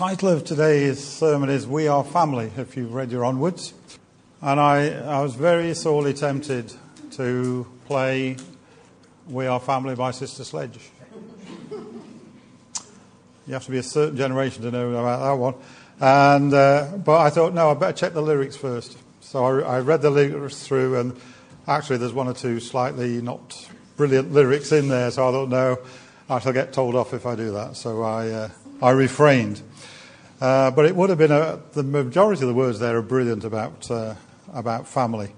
title of today's sermon is We Are Family, if you've read your onwards. And I, I was very sorely tempted to play We Are Family by Sister Sledge. You have to be a certain generation to know about that one. And, uh, but I thought, no, I better check the lyrics first. So I, I read the lyrics through, and actually, there's one or two slightly not brilliant lyrics in there. So I thought, no, I shall get told off if I do that. So I, uh, I refrained. Uh, but it would have been a, the majority of the words there are brilliant about, uh, about family.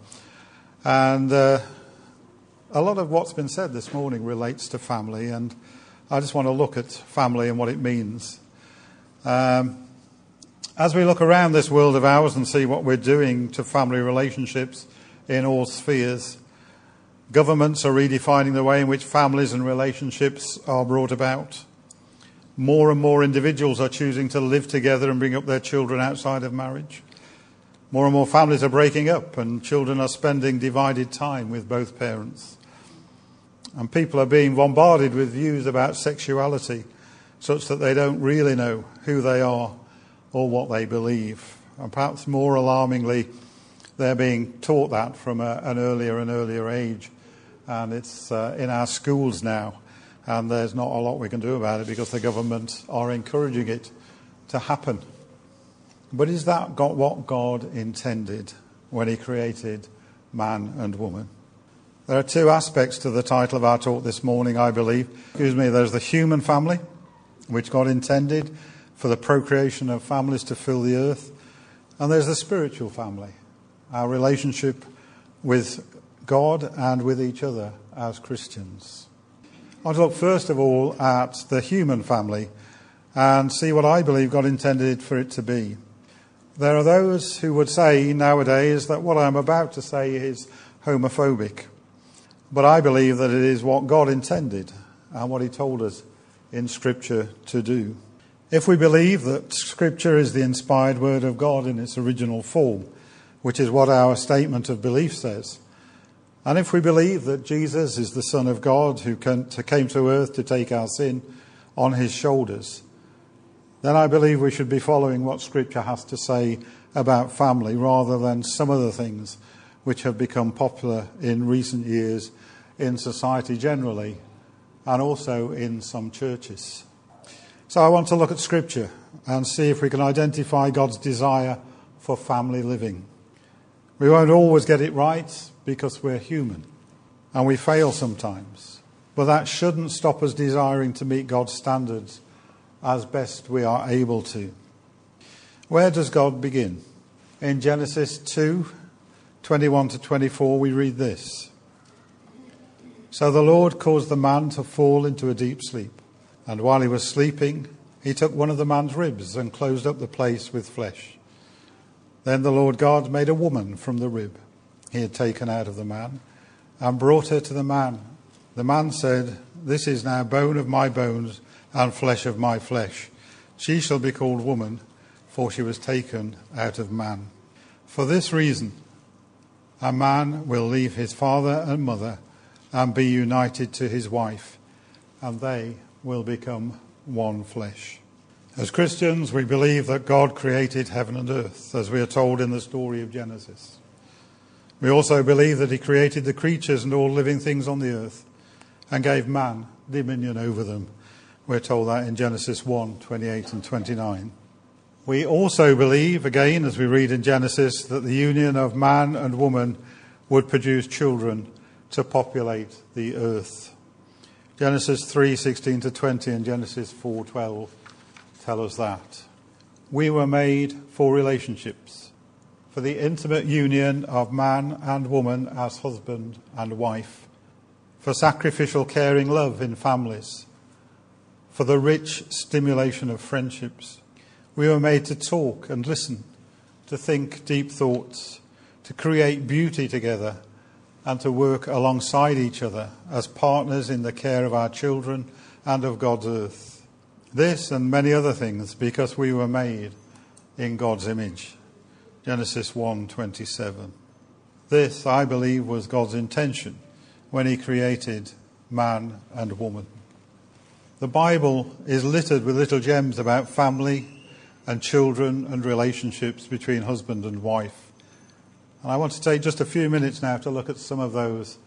And uh, a lot of what's been said this morning relates to family, and I just want to look at family and what it means. Um, as we look around this world of ours and see what we're doing to family relationships in all spheres, governments are redefining the way in which families and relationships are brought about. More and more individuals are choosing to live together and bring up their children outside of marriage. More and more families are breaking up, and children are spending divided time with both parents. And people are being bombarded with views about sexuality such that they don't really know who they are or what they believe. And perhaps more alarmingly, they're being taught that from a, an earlier and earlier age. And it's uh, in our schools now and there's not a lot we can do about it because the government are encouraging it to happen. But is that what God intended when He created man and woman? There are two aspects to the title of our talk this morning, I believe. Excuse me, there's the human family, which God intended for the procreation of families to fill the earth, and there's the spiritual family, our relationship with God and with each other as Christians. I want to look first of all at the human family and see what I believe God intended for it to be. There are those who would say nowadays that what I'm about to say is homophobic, but I believe that it is what God intended and what He told us in Scripture to do. If we believe that Scripture is the inspired Word of God in its original form, which is what our statement of belief says, and if we believe that Jesus is the Son of God who came to earth to take our sin on his shoulders, then I believe we should be following what Scripture has to say about family rather than some of the things which have become popular in recent years in society generally and also in some churches. So I want to look at Scripture and see if we can identify God's desire for family living. We won't always get it right because we're human and we fail sometimes. But that shouldn't stop us desiring to meet God's standards as best we are able to. Where does God begin? In Genesis 2 21 to 24, we read this So the Lord caused the man to fall into a deep sleep, and while he was sleeping, he took one of the man's ribs and closed up the place with flesh. Then the Lord God made a woman from the rib he had taken out of the man and brought her to the man. The man said, This is now bone of my bones and flesh of my flesh. She shall be called woman, for she was taken out of man. For this reason, a man will leave his father and mother and be united to his wife, and they will become one flesh. As Christians, we believe that God created heaven and earth, as we are told in the story of Genesis. We also believe that he created the creatures and all living things on the earth and gave man dominion over them. We're told that in Genesis 1 28 and 29. We also believe, again, as we read in Genesis, that the union of man and woman would produce children to populate the earth. Genesis 3:16 to 20 and Genesis 4:12 tell us that. We were made for relationships for the intimate union of man and woman as husband and wife, for sacrificial caring love in families, for the rich stimulation of friendships. We were made to talk and listen, to think deep thoughts, to create beauty together, and to work alongside each other as partners in the care of our children and of God's earth. This and many other things because we were made in God's image. Genesis 1:27. This, I believe, was God's intention when he created man and woman. The Bible is littered with little gems about family, and children and relationships between husband and wife. And I want to take just a few minutes now to look at some of those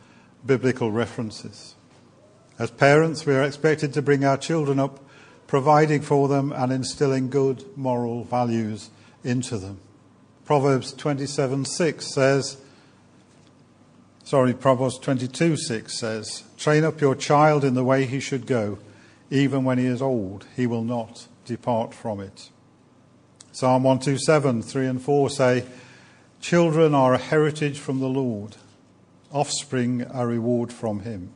biblical references. As parents, we are expected to bring our children up, providing for them and instilling good moral values into them. Proverbs 27:6 says, sorry, Proverbs 22 6 says, Train up your child in the way he should go. Even when he is old, he will not depart from it. Psalm 127 3 and 4 say, Children are a heritage from the Lord, offspring a reward from him.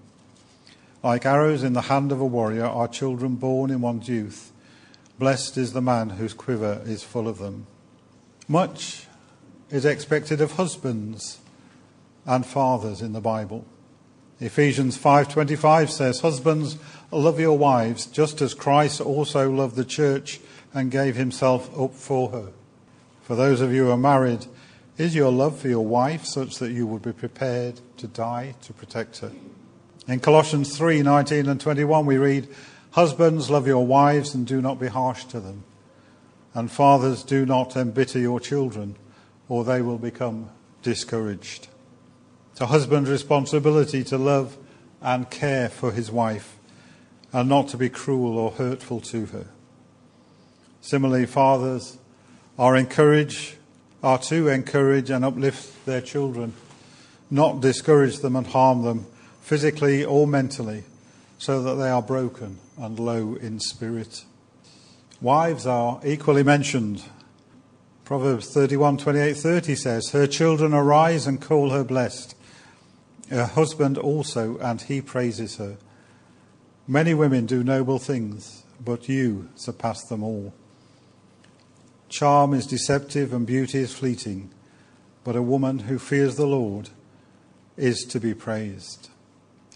Like arrows in the hand of a warrior are children born in one's youth. Blessed is the man whose quiver is full of them. Much is expected of husbands and fathers in the Bible. Ephesians 5:25 says, "Husbands, love your wives, just as Christ also loved the church and gave himself up for her." For those of you who are married, is your love for your wife such that you would be prepared to die to protect her? In Colossians 3:19 and 21 we read, "Husbands, love your wives and do not be harsh to them." And fathers, do not embitter your children, or they will become discouraged. It's a husband's responsibility to love and care for his wife, and not to be cruel or hurtful to her. Similarly, fathers are encourage, are to encourage and uplift their children, not discourage them and harm them physically or mentally, so that they are broken and low in spirit. Wives are equally mentioned. Proverbs 31, 28, 30 says, Her children arise and call her blessed. Her husband also, and he praises her. Many women do noble things, but you surpass them all. Charm is deceptive and beauty is fleeting, but a woman who fears the Lord is to be praised.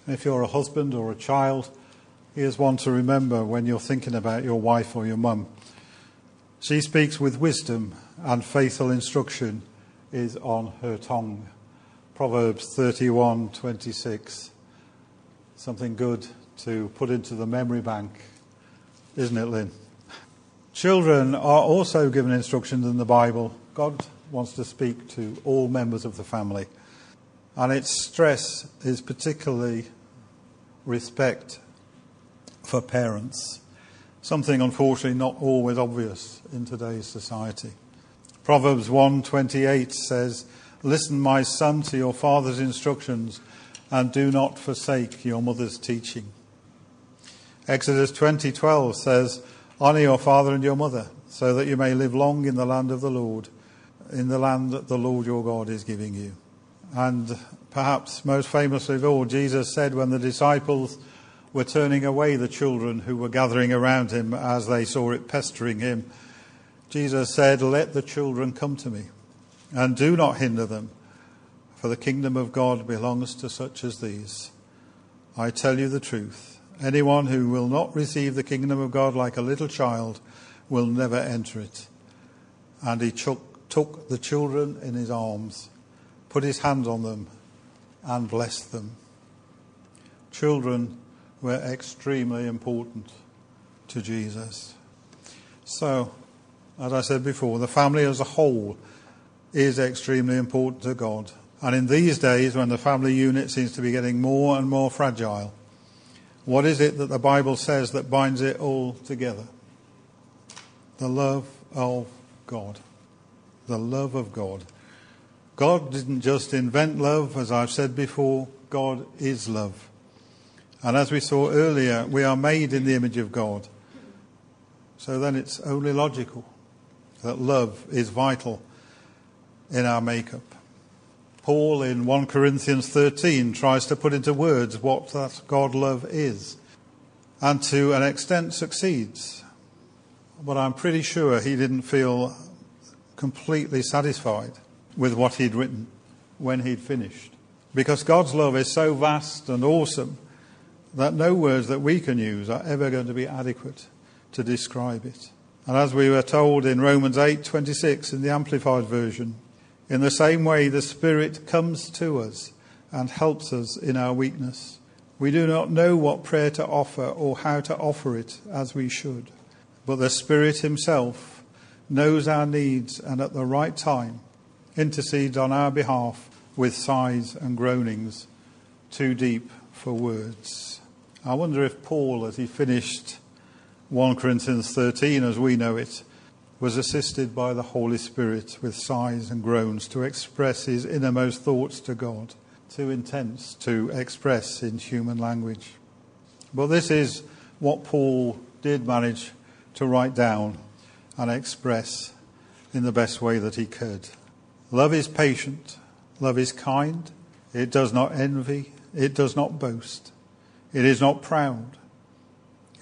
If you're a husband or a child, Here's one to remember when you're thinking about your wife or your mum. She speaks with wisdom, and faithful instruction is on her tongue. Proverbs 31:26. Something good to put into the memory bank, isn't it, Lynn? Children are also given instructions in the Bible. God wants to speak to all members of the family. And its stress is particularly respect for parents, something unfortunately not always obvious in today's society. Proverbs 1:28 says, "Listen, my son, to your father's instructions, and do not forsake your mother's teaching." Exodus 20:12 says, "Honor your father and your mother, so that you may live long in the land of the Lord, in the land that the Lord your God is giving you." And perhaps most famously of all, Jesus said when the disciples were turning away the children who were gathering around him as they saw it pestering him. Jesus said, Let the children come to me, and do not hinder them, for the kingdom of God belongs to such as these. I tell you the truth. Anyone who will not receive the kingdom of God like a little child will never enter it. And he took, took the children in his arms, put his hand on them, and blessed them. Children were extremely important to Jesus. So, as I said before, the family as a whole is extremely important to God. And in these days, when the family unit seems to be getting more and more fragile, what is it that the Bible says that binds it all together? The love of God. The love of God. God didn't just invent love, as I've said before, God is love. And as we saw earlier, we are made in the image of God. So then it's only logical that love is vital in our makeup. Paul in 1 Corinthians 13 tries to put into words what that God love is, and to an extent succeeds. But I'm pretty sure he didn't feel completely satisfied with what he'd written when he'd finished. Because God's love is so vast and awesome that no words that we can use are ever going to be adequate to describe it. And as we were told in Romans 8:26 in the amplified version, in the same way the Spirit comes to us and helps us in our weakness. We do not know what prayer to offer or how to offer it as we should, but the Spirit himself knows our needs, and at the right time intercedes on our behalf with sighs and groanings too deep for words. I wonder if Paul, as he finished 1 Corinthians 13 as we know it, was assisted by the Holy Spirit with sighs and groans to express his innermost thoughts to God, too intense to express in human language. But this is what Paul did manage to write down and express in the best way that he could. Love is patient, love is kind, it does not envy, it does not boast, it is not proud,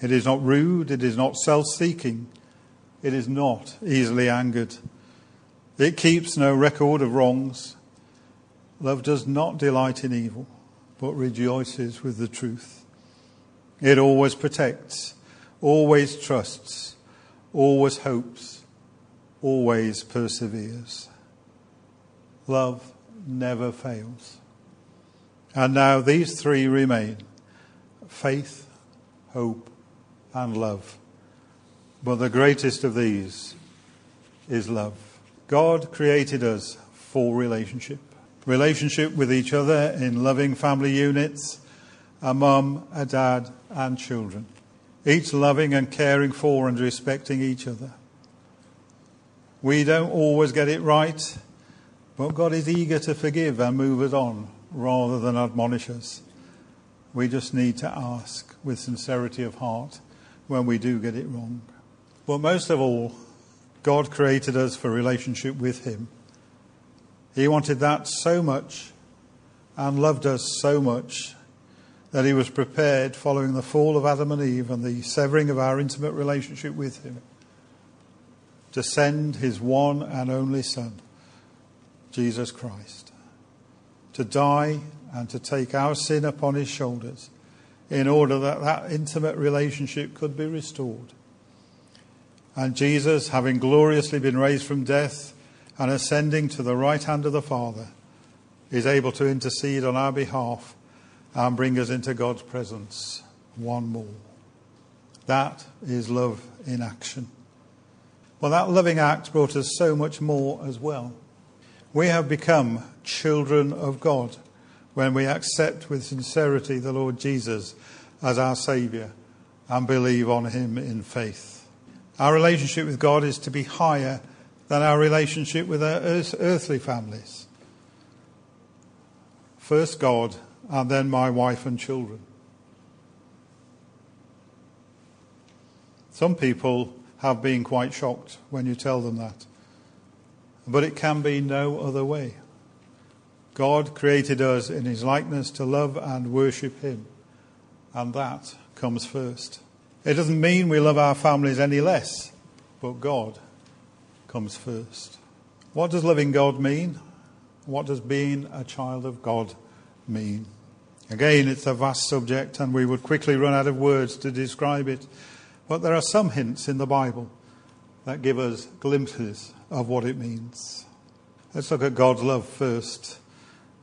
it is not rude, it is not self seeking, it is not easily angered, it keeps no record of wrongs. Love does not delight in evil, but rejoices with the truth. It always protects, always trusts, always hopes, always perseveres. Love never fails. And now these three remain faith, hope, and love. But the greatest of these is love. God created us for relationship. Relationship with each other in loving family units, a mum, a dad, and children each loving and caring for and respecting each other. We don't always get it right, but God is eager to forgive and move us on rather than admonish us. We just need to ask with sincerity of heart when we do get it wrong. But most of all, God created us for relationship with Him. He wanted that so much and loved us so much that he was prepared following the fall of Adam and Eve and the severing of our intimate relationship with him to send his one and only Son, Jesus Christ, to die and to take our sin upon his shoulders in order that that intimate relationship could be restored. And Jesus, having gloriously been raised from death and ascending to the right hand of the Father, is able to intercede on our behalf and bring us into God's presence one more. That is love in action. Well, that loving act brought us so much more as well. We have become children of God when we accept with sincerity the Lord Jesus as our Saviour and believe on Him in faith. Our relationship with God is to be higher than our relationship with our earthly families. First God and then my wife and children. Some people have been quite shocked when you tell them that. But it can be no other way. God created us in his likeness to love and worship him, and that comes first. It doesn't mean we love our families any less, but God comes first. What does loving God mean? What does being a child of God mean? Again, it's a vast subject, and we would quickly run out of words to describe it. But there are some hints in the Bible that give us glimpses of what it means. Let's look at God's love first.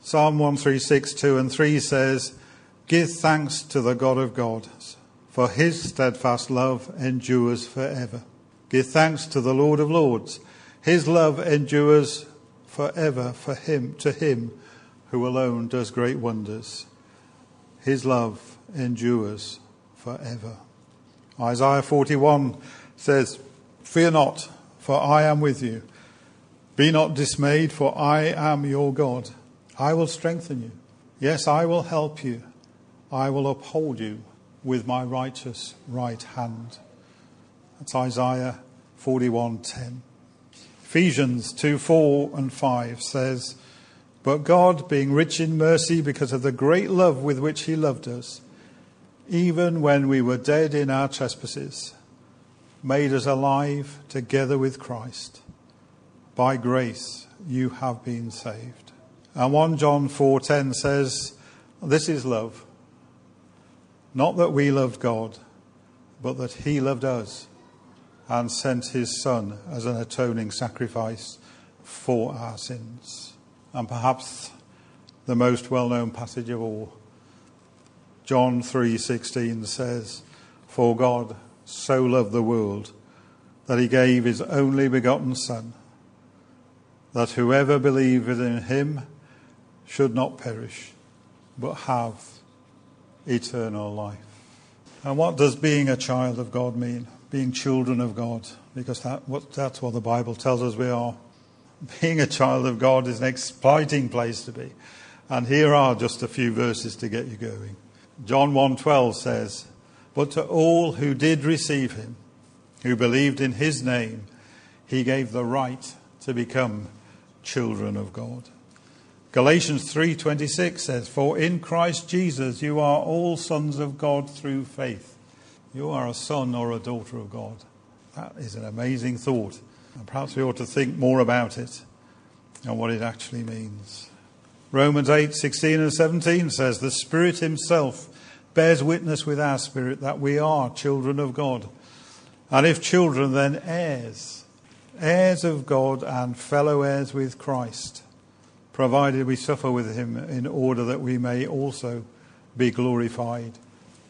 Psalm 136, 2 and 3 says, Give thanks to the God of gods, for his steadfast love endures forever. Give thanks to the Lord of lords. His love endures forever for him, to him who alone does great wonders. His love endures forever. Isaiah 41 says, Fear not, for I am with you. Be not dismayed, for I am your God. I will strengthen you. Yes, I will help you. I will uphold you with my righteous right hand. That's Isaiah 41:10. Ephesians 2 4 and 5 says, but God, being rich in mercy because of the great love with which He loved us, even when we were dead in our trespasses, made us alive together with Christ. By grace you have been saved. And 1 John 4:10 says, this is love. Not that we loved God, but that he loved us and sent his son as an atoning sacrifice for our sins and perhaps the most well-known passage of all. John 3:16 says, "For God so loved the world that he gave his only begotten Son, that whoever believeth in him should not perish, but have eternal life. And what does being a child of God mean? Being children of God, because that, what, that's what the Bible tells us we are. Being a child of God is an exciting place to be. And here are just a few verses to get you going. John 1:12 says, "But to all who did receive him, who believed in his name, he gave the right to become children of God." Galatians 3:26 says, "For in Christ Jesus you are all sons of God through faith." You are a son or a daughter of God. That is an amazing thought. And perhaps we ought to think more about it and what it actually means. Romans 8:16 and 17 says, "The Spirit himself bears witness with our spirit that we are children of God. And if children, then heirs, heirs of God and fellow heirs with Christ." Provided we suffer with him in order that we may also be glorified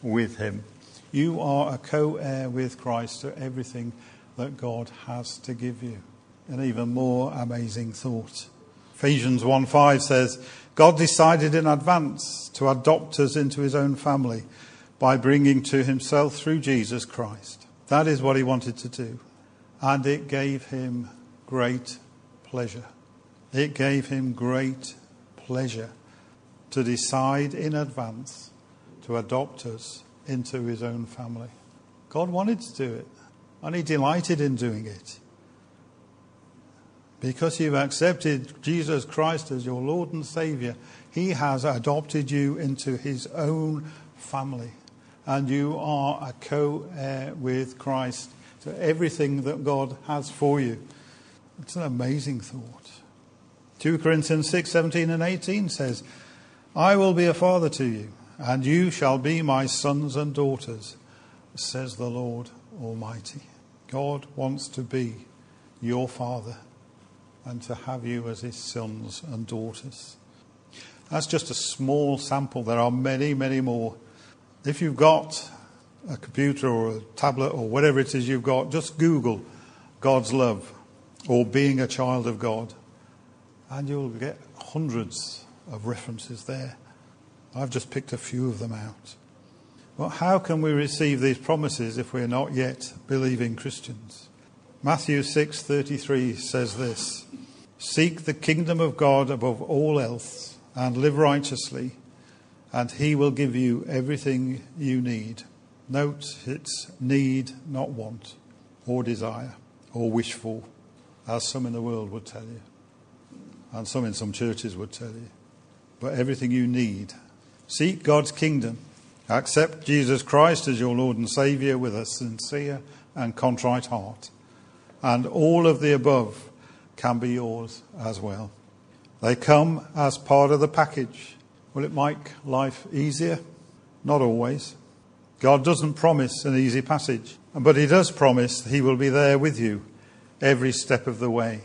with him. You are a co heir with Christ to everything that God has to give you. An even more amazing thought. Ephesians 1 5 says, God decided in advance to adopt us into his own family by bringing to himself through Jesus Christ. That is what he wanted to do. And it gave him great pleasure. It gave him great pleasure to decide in advance to adopt us into his own family. God wanted to do it, and he delighted in doing it. Because you've accepted Jesus Christ as your Lord and Savior, he has adopted you into his own family. And you are a co heir with Christ to everything that God has for you. It's an amazing thought. 2 Corinthians 6 17 and 18 says, I will be a father to you, and you shall be my sons and daughters, says the Lord Almighty. God wants to be your father and to have you as his sons and daughters. That's just a small sample. There are many, many more. If you've got a computer or a tablet or whatever it is you've got, just Google God's love or being a child of God and you'll get hundreds of references there. I've just picked a few of them out. Well, how can we receive these promises if we're not yet believing Christians? Matthew 6:33 says this: Seek the kingdom of God above all else and live righteously, and he will give you everything you need. Note it's need, not want, or desire, or wish for, as some in the world would tell you and some in some churches would tell you. But everything you need. Seek God's kingdom. Accept Jesus Christ as your Lord and Saviour with a sincere and contrite heart. And all of the above can be yours as well. They come as part of the package. Will it make life easier? Not always. God doesn't promise an easy passage, but He does promise He will be there with you every step of the way.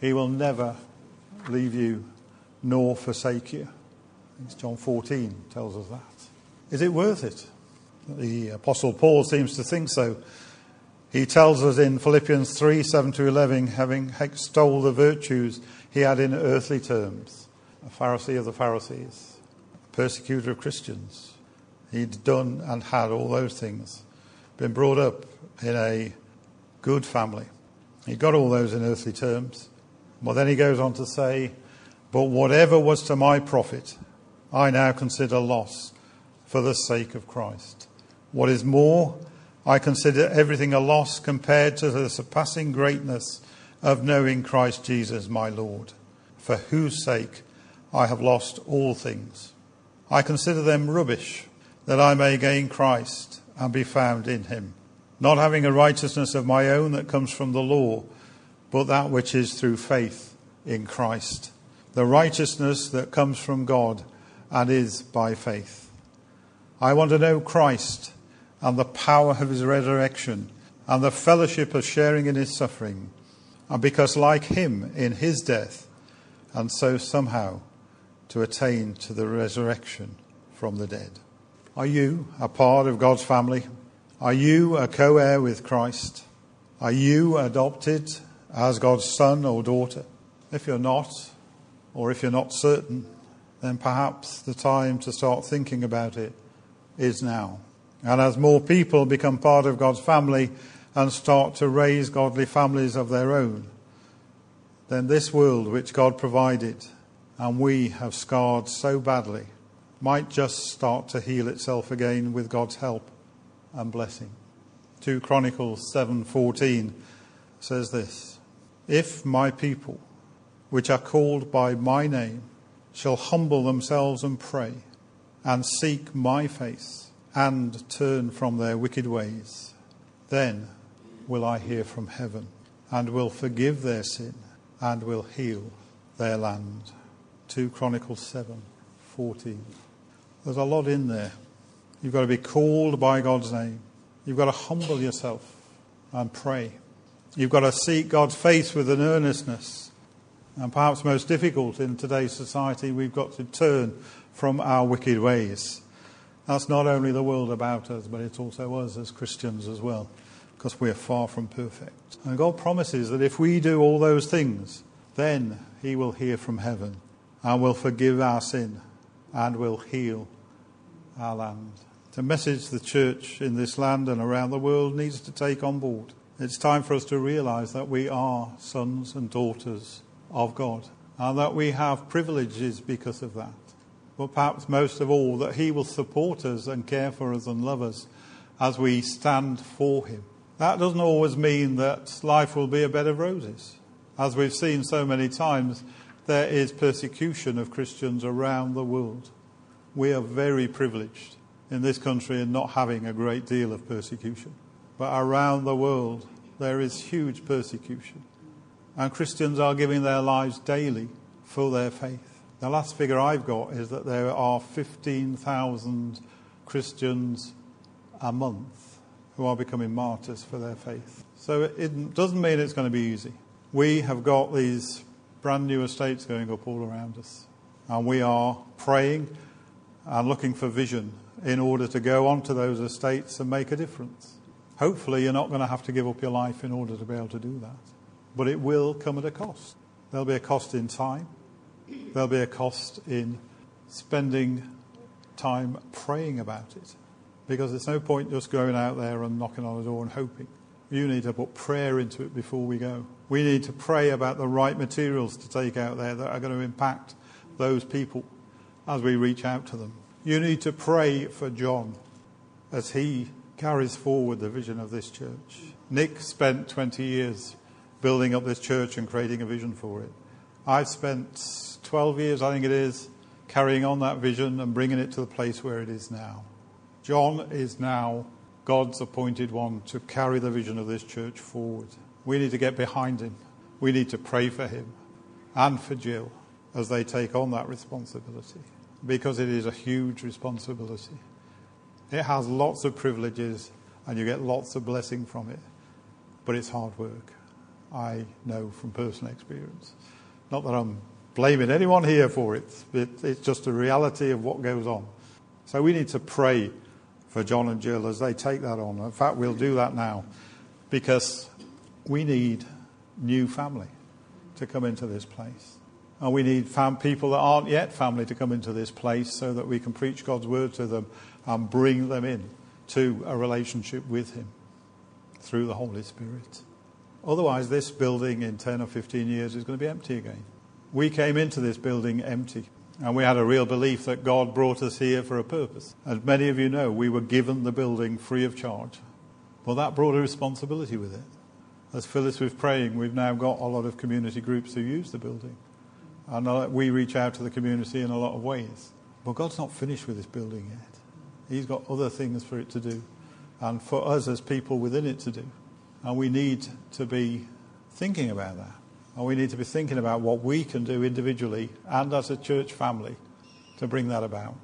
He will never leave you nor forsake you. It's John 14 tells us that. Is it worth it? The Apostle Paul seems to think so. He tells us in Philippians 3 7 to 11, having extolled the virtues he had in earthly terms, a Pharisee of the Pharisees, a persecutor of Christians. He'd done and had all those things, been brought up in a good family. He got all those in earthly terms. Well, then he goes on to say, But whatever was to my profit, I now consider loss for the sake of Christ. What is more, I consider everything a loss compared to the surpassing greatness of knowing Christ Jesus my Lord, for whose sake I have lost all things. I consider them rubbish, that I may gain Christ and be found in him, not having a righteousness of my own that comes from the law but that which is through faith in Christ. The righteousness that comes from God and is by faith. I want to know Christ and the power of his resurrection and the fellowship of sharing in his suffering, and because like him in his death, and so somehow to attain to the resurrection from the dead. Are you a part of God's family? Are you a co heir with Christ? Are you adopted as God's son or daughter? If you're not, or if you're not certain, then perhaps the time to start thinking about it is now. And as more people become part of God's family and start to raise godly families of their own, then this world which God provided and we have scarred so badly might just start to heal itself again with God's help and blessing. 2 Chronicles 7:14 says this: If my people which are called by my name shall humble themselves and pray and seek my face and turn from their wicked ways, then will I hear from heaven and will forgive their sin and will heal their land. 2 Chronicles 7 14. There's a lot in there. You've got to be called by God's name. You've got to humble yourself and pray. You've got to seek God's face with an earnestness. And perhaps most difficult in today's society, we've got to turn from our wicked ways. That's not only the world about us, but it's also us as Christians as well, because we're far from perfect. And God promises that if we do all those things, then He will hear from heaven and will forgive our sin and will heal our land. A message the church in this land and around the world needs to take on board. It's time for us to realize that we are sons and daughters of God and that we have privileges because of that. But perhaps most of all, that He will support us and care for us and love us as we stand for Him. That doesn't always mean that life will be a bed of roses. As we've seen so many times, there is persecution of Christians around the world. We are very privileged in this country in not having a great deal of persecution. But around the world, there is huge persecution. And Christians are giving their lives daily for their faith. The last figure I've got is that there are 15,000 Christians a month who are becoming martyrs for their faith. So it doesn't mean it's going to be easy. We have got these brand new estates going up all around us. And we are praying and looking for vision in order to go onto those estates and make a difference. Hopefully, you're not going to have to give up your life in order to be able to do that. But it will come at a cost. There'll be a cost in time, there'll be a cost in spending time praying about it. Because there's no point just going out there and knocking on a door and hoping. You need to put prayer into it before we go. We need to pray about the right materials to take out there that are going to impact those people as we reach out to them. You need to pray for John as he carries forward the vision of this church. Nick spent 20 years building up this church and creating a vision for it. I've spent 12 years, I think it is, carrying on that vision and bringing it to the place where it is now. John is now God's appointed one to carry the vision of this church forward. We need to get behind him. We need to pray for him and for Jill as they take on that responsibility because it is a huge responsibility. It has lots of privileges and you get lots of blessing from it, but it's hard work. I know from personal experience. Not that I'm blaming anyone here for it, but it's just a reality of what goes on. So we need to pray for John and Jill as they take that on. In fact, we'll do that now because we need new family to come into this place. And we need fam- people that aren't yet family to come into this place so that we can preach God's word to them and bring them in to a relationship with Him through the Holy Spirit. Otherwise, this building in 10 or 15 years is going to be empty again. We came into this building empty, and we had a real belief that God brought us here for a purpose. As many of you know, we were given the building free of charge. Well, that brought a responsibility with it. As Phyllis was praying, we've now got a lot of community groups who use the building. And uh, we reach out to the community in a lot of ways. But God's not finished with this building yet. He's got other things for it to do, and for us as people within it to do. And we need to be thinking about that. And we need to be thinking about what we can do individually and as a church family to bring that about.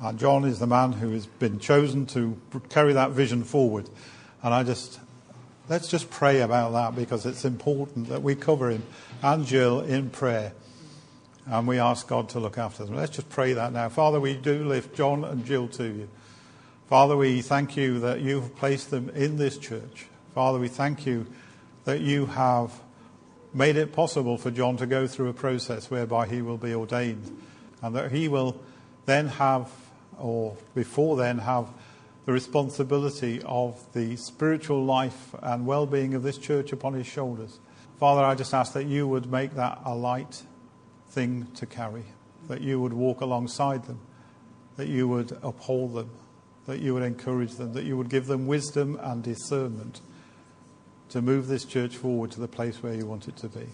And John is the man who has been chosen to carry that vision forward. And I just, let's just pray about that because it's important that we cover him and Jill in prayer and we ask God to look after them. Let's just pray that now. Father, we do lift John and Jill to you. Father, we thank you that you've placed them in this church. Father, we thank you that you have made it possible for John to go through a process whereby he will be ordained and that he will then have, or before then, have the responsibility of the spiritual life and well being of this church upon his shoulders. Father, I just ask that you would make that a light thing to carry, that you would walk alongside them, that you would uphold them, that you would encourage them, that you would give them wisdom and discernment to move this church forward to the place where you want it to be.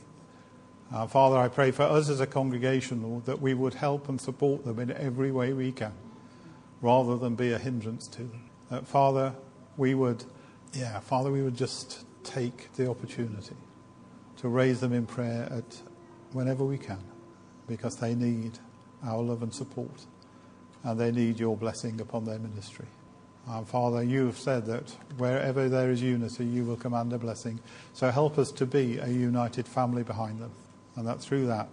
Uh, Father, I pray for us as a congregation, Lord, that we would help and support them in every way we can, rather than be a hindrance to them. That, Father, we would, yeah, Father, we would just take the opportunity to raise them in prayer at whenever we can, because they need our love and support, and they need your blessing upon their ministry. Uh, Father, you have said that wherever there is unity, you will command a blessing. So help us to be a united family behind them, and that through that,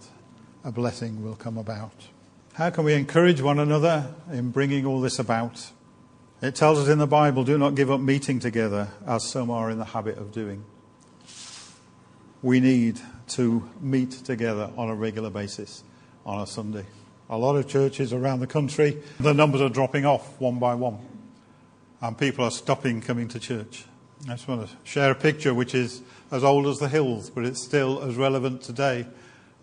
a blessing will come about. How can we encourage one another in bringing all this about? It tells us in the Bible do not give up meeting together, as some are in the habit of doing. We need to meet together on a regular basis on a Sunday. A lot of churches around the country, the numbers are dropping off one by one and people are stopping coming to church. I just want to share a picture which is as old as the hills, but it's still as relevant today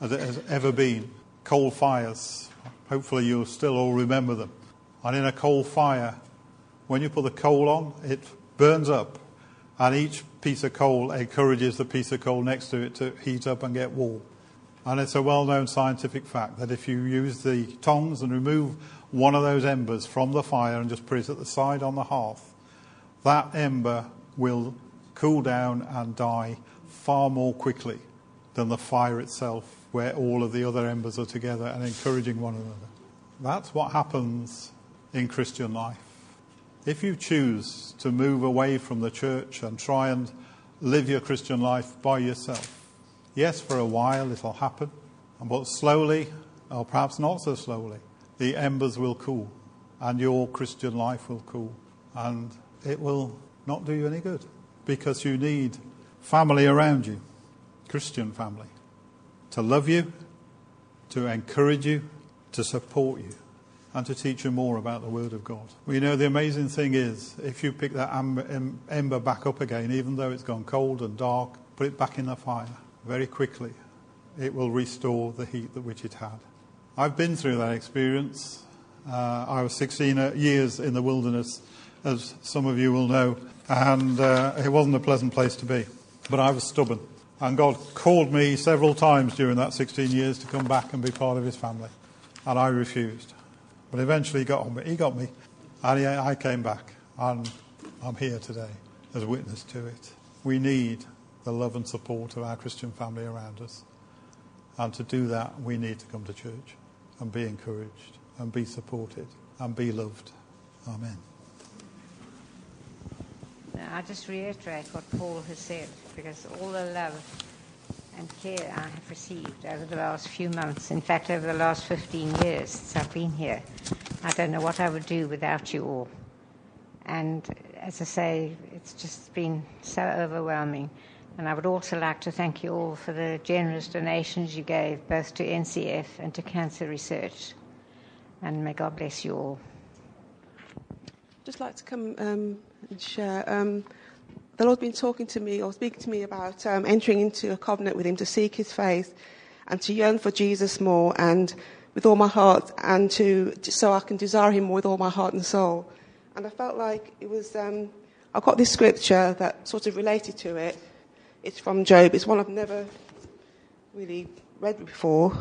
as it has ever been. Coal fires. Hopefully, you'll still all remember them. And in a coal fire, when you put the coal on, it burns up, and each piece of coal encourages the piece of coal next to it to heat up and get warm. And it's a well known scientific fact that if you use the tongs and remove one of those embers from the fire and just put it at the side on the hearth, that ember will cool down and die far more quickly than the fire itself, where all of the other embers are together and encouraging one another. That's what happens in Christian life. If you choose to move away from the church and try and live your Christian life by yourself, yes, for a while it'll happen, but slowly, or perhaps not so slowly, the embers will cool and your Christian life will cool. And it will not do you any good because you need family around you, Christian family, to love you, to encourage you, to support you, and to teach you more about the Word of God. We know the amazing thing is if you pick that ember back up again, even though it's gone cold and dark, put it back in the fire very quickly, it will restore the heat that which it had. I've been through that experience. Uh, I was 16 uh, years in the wilderness, as some of you will know, and uh, it wasn't a pleasant place to be. But I was stubborn. And God called me several times during that 16 years to come back and be part of His family. And I refused. But eventually He got me. He got me. And he, I came back. And I'm here today as a witness to it. We need the love and support of our Christian family around us. And to do that, we need to come to church and be encouraged and be supported and be loved. Amen. I just reiterate what Paul has said because all the love and care I have received over the last few months, in fact, over the last 15 years since I've been here, I don't know what I would do without you all. And as I say, it's just been so overwhelming. And I would also like to thank you all for the generous donations you gave both to NCF and to Cancer Research. And may God bless you all. Just like to come um, and share. Um, the Lord's been talking to me or speaking to me about um, entering into a covenant with Him to seek His face and to yearn for Jesus more and with all my heart and to so I can desire Him more with all my heart and soul. And I felt like it was. Um, I got this scripture that sort of related to it it's from Job. It's one I've never really read before.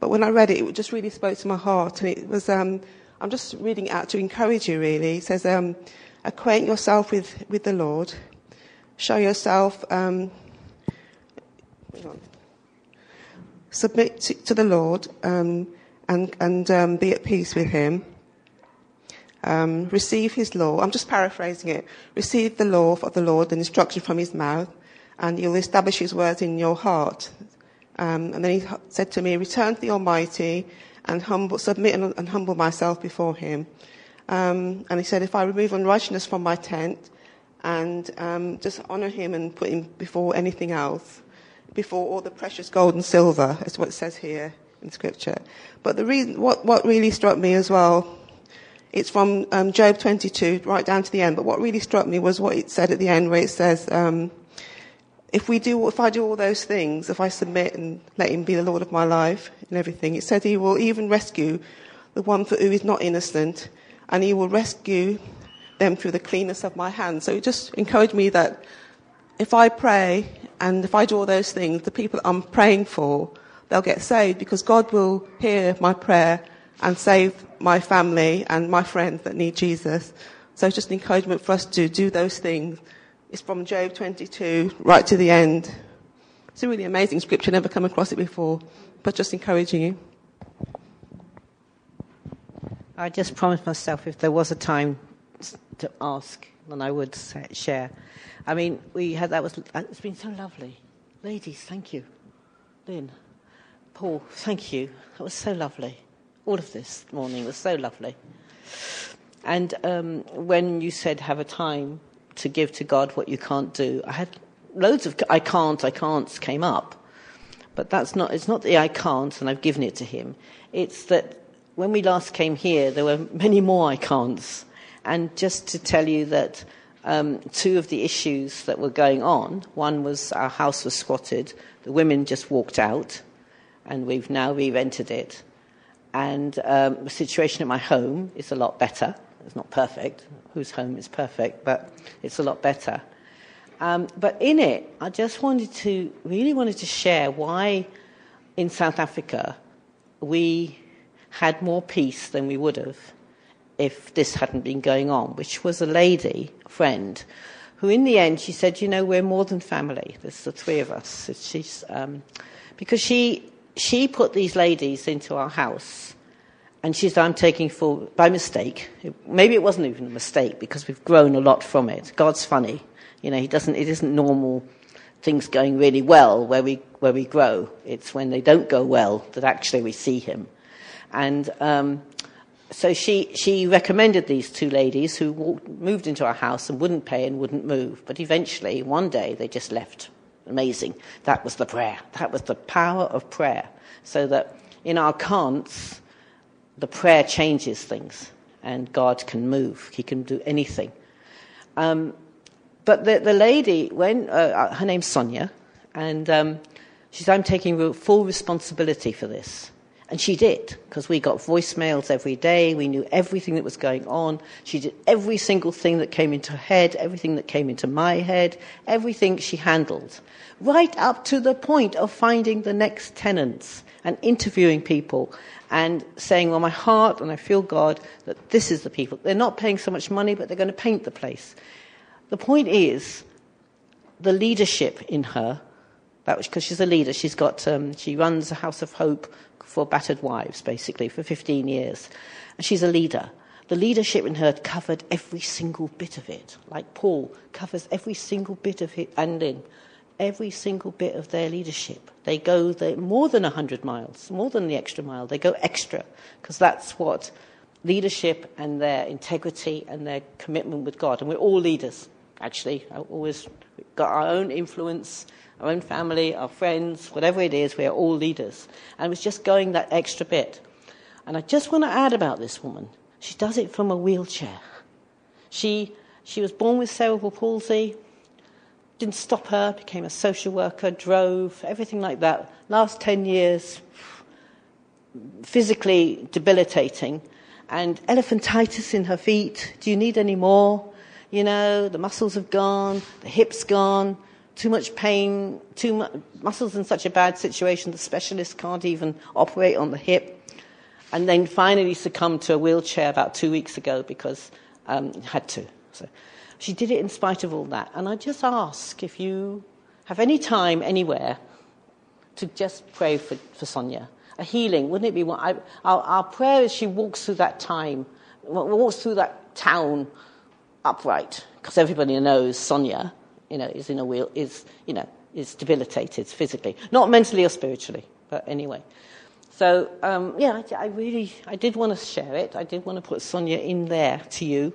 But when I read it, it just really spoke to my heart. And it was, um, I'm just reading it out to encourage you, really. It says, um, acquaint yourself with, with the Lord. Show yourself, um, submit to, to, the Lord um, and, and um, be at peace with Him. Um, receive His law. I'm just paraphrasing it. Receive the law of the Lord and instruction from His mouth and you'll establish his words in your heart. Um, and then he said to me, return to the Almighty and humble, submit and, and humble myself before him. Um, and he said, if I remove unrighteousness from my tent and um, just honour him and put him before anything else, before all the precious gold and silver, is what it says here in Scripture. But the reason, what, what really struck me as well, it's from um, Job 22, right down to the end. But what really struck me was what it said at the end, where it says, um, "If we do, if I do all those things, if I submit and let Him be the Lord of my life and everything, it said He will even rescue the one who is not innocent, and He will rescue them through the cleanness of my hands." So it just encouraged me that if I pray and if I do all those things, the people I'm praying for, they'll get saved because God will hear my prayer and save my family and my friends that need Jesus. So it's just an encouragement for us to do those things. It's from Job 22 right to the end. It's a really amazing scripture. Never come across it before, but just encouraging you. I just promised myself if there was a time to ask, then I would share. I mean, we had that was it's been so lovely, ladies. Thank you, Lynn, Paul. Thank you. That was so lovely all of this morning was so lovely. And um, when you said have a time to give to God what you can't do, I had loads of I can't, I can't came up. But that's not, it's not the I can't and I've given it to Him. It's that when we last came here, there were many more I can'ts. And just to tell you that um, two of the issues that were going on one was our house was squatted, the women just walked out, and we've now re rented it. And um, the situation at my home is a lot better. It's not perfect. Whose home is perfect? But it's a lot better. Um, but in it, I just wanted to, really wanted to share why in South Africa we had more peace than we would have if this hadn't been going on, which was a lady, a friend, who in the end she said, you know, we're more than family. There's the three of us. She's, um, because she she put these ladies into our house and she said, I'm taking full, by mistake. Maybe it wasn't even a mistake because we've grown a lot from it. God's funny. You know, he doesn't, it isn't normal things going really well where we, where we grow. It's when they don't go well that actually we see him. And, um, so she, she recommended these two ladies who walked, moved into our house and wouldn't pay and wouldn't move. But eventually, one day, they just left Amazing. That was the prayer. That was the power of prayer. So that in our can'ts, the prayer changes things and God can move. He can do anything. Um, but the, the lady, when, uh, uh her name's Sonia, and um, she said, I'm taking full responsibility for this. And she did, because we got voicemails every day. We knew everything that was going on. She did every single thing that came into her head, everything that came into my head, everything she handled. Right up to the point of finding the next tenants and interviewing people and saying, well, my heart and I feel God that this is the people. They're not paying so much money, but they're going to paint the place. The point is, the leadership in her, because she's a leader, she's got, um, she runs a House of Hope for battered wives, basically, for 15 years. And she's a leader. The leadership in her covered every single bit of it, like Paul covers every single bit of it, and in every single bit of their leadership. They go the, more than 100 miles, more than the extra mile. They go extra, because that's what leadership and their integrity and their commitment with God. And we're all leaders, actually. I always got our own influence our own family, our friends, whatever it is, we are all leaders. And it was just going that extra bit. And I just want to add about this woman. She does it from a wheelchair. She, she was born with cerebral palsy, didn't stop her, became a social worker, drove, everything like that. Last 10 years, physically debilitating, and elephantitis in her feet. Do you need any more? You know, the muscles have gone, the hips gone, too much pain, too muscles in such a bad situation the specialist can't even operate on the hip. And then finally succumbed to a wheelchair about two weeks ago because um, had to. So she did it in spite of all that. And I just ask if you have any time anywhere to just pray for, for Sonia. A healing, wouldn't it be? I, our, our prayer is she walks through that time, walks through that town upright, because everybody knows Sonia you know, is in a wheel, is, you know, is debilitated physically. Not mentally or spiritually, but anyway. So, um, yeah, I, I, really, I did want to share it. I did want to put Sonia in there to you.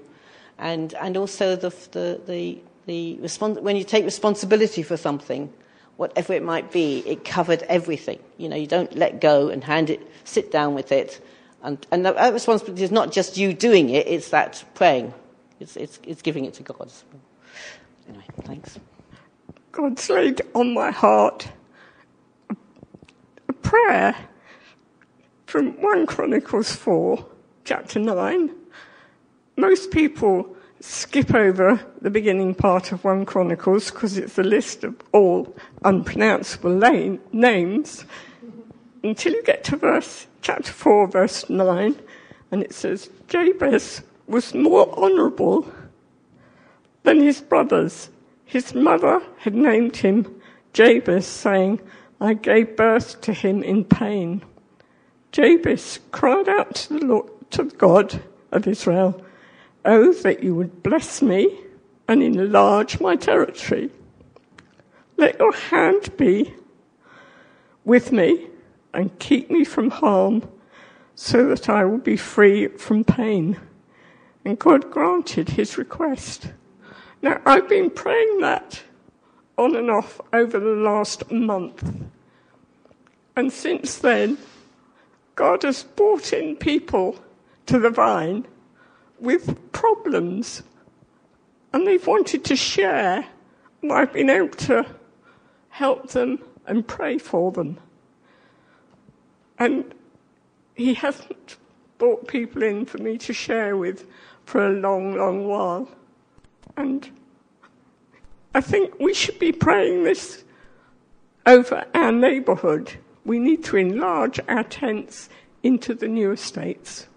And, and also the, the, the The respons- when you take responsibility for something, whatever it might be, it covered everything. You know, you don't let go and hand it, sit down with it. And, and that responsibility is not just you doing it, it's that praying. It's, it's, it's giving it to God. Anyway, thanks. God's laid on my heart a, prayer from 1 Chronicles 4, chapter 9. Most people skip over the beginning part of 1 Chronicles because it's a list of all unpronounceable names until you get to verse chapter 4 verse 9 and it says Jabez was more honorable than his brothers. His mother had named him Jabez saying I gave birth to him in pain Jabez cried out to the Lord to God of Israel Oh, that you would bless me and enlarge my territory. Let your hand be with me and keep me from harm so that I will be free from pain. And God granted his request. Now, I've been praying that on and off over the last month. And since then, God has brought in people to the vine with problems and they've wanted to share and I've been able to help them and pray for them. And he hasn't brought people in for me to share with for a long, long while. And I think we should be praying this over our neighbourhood. We need to enlarge our tents into the new estates.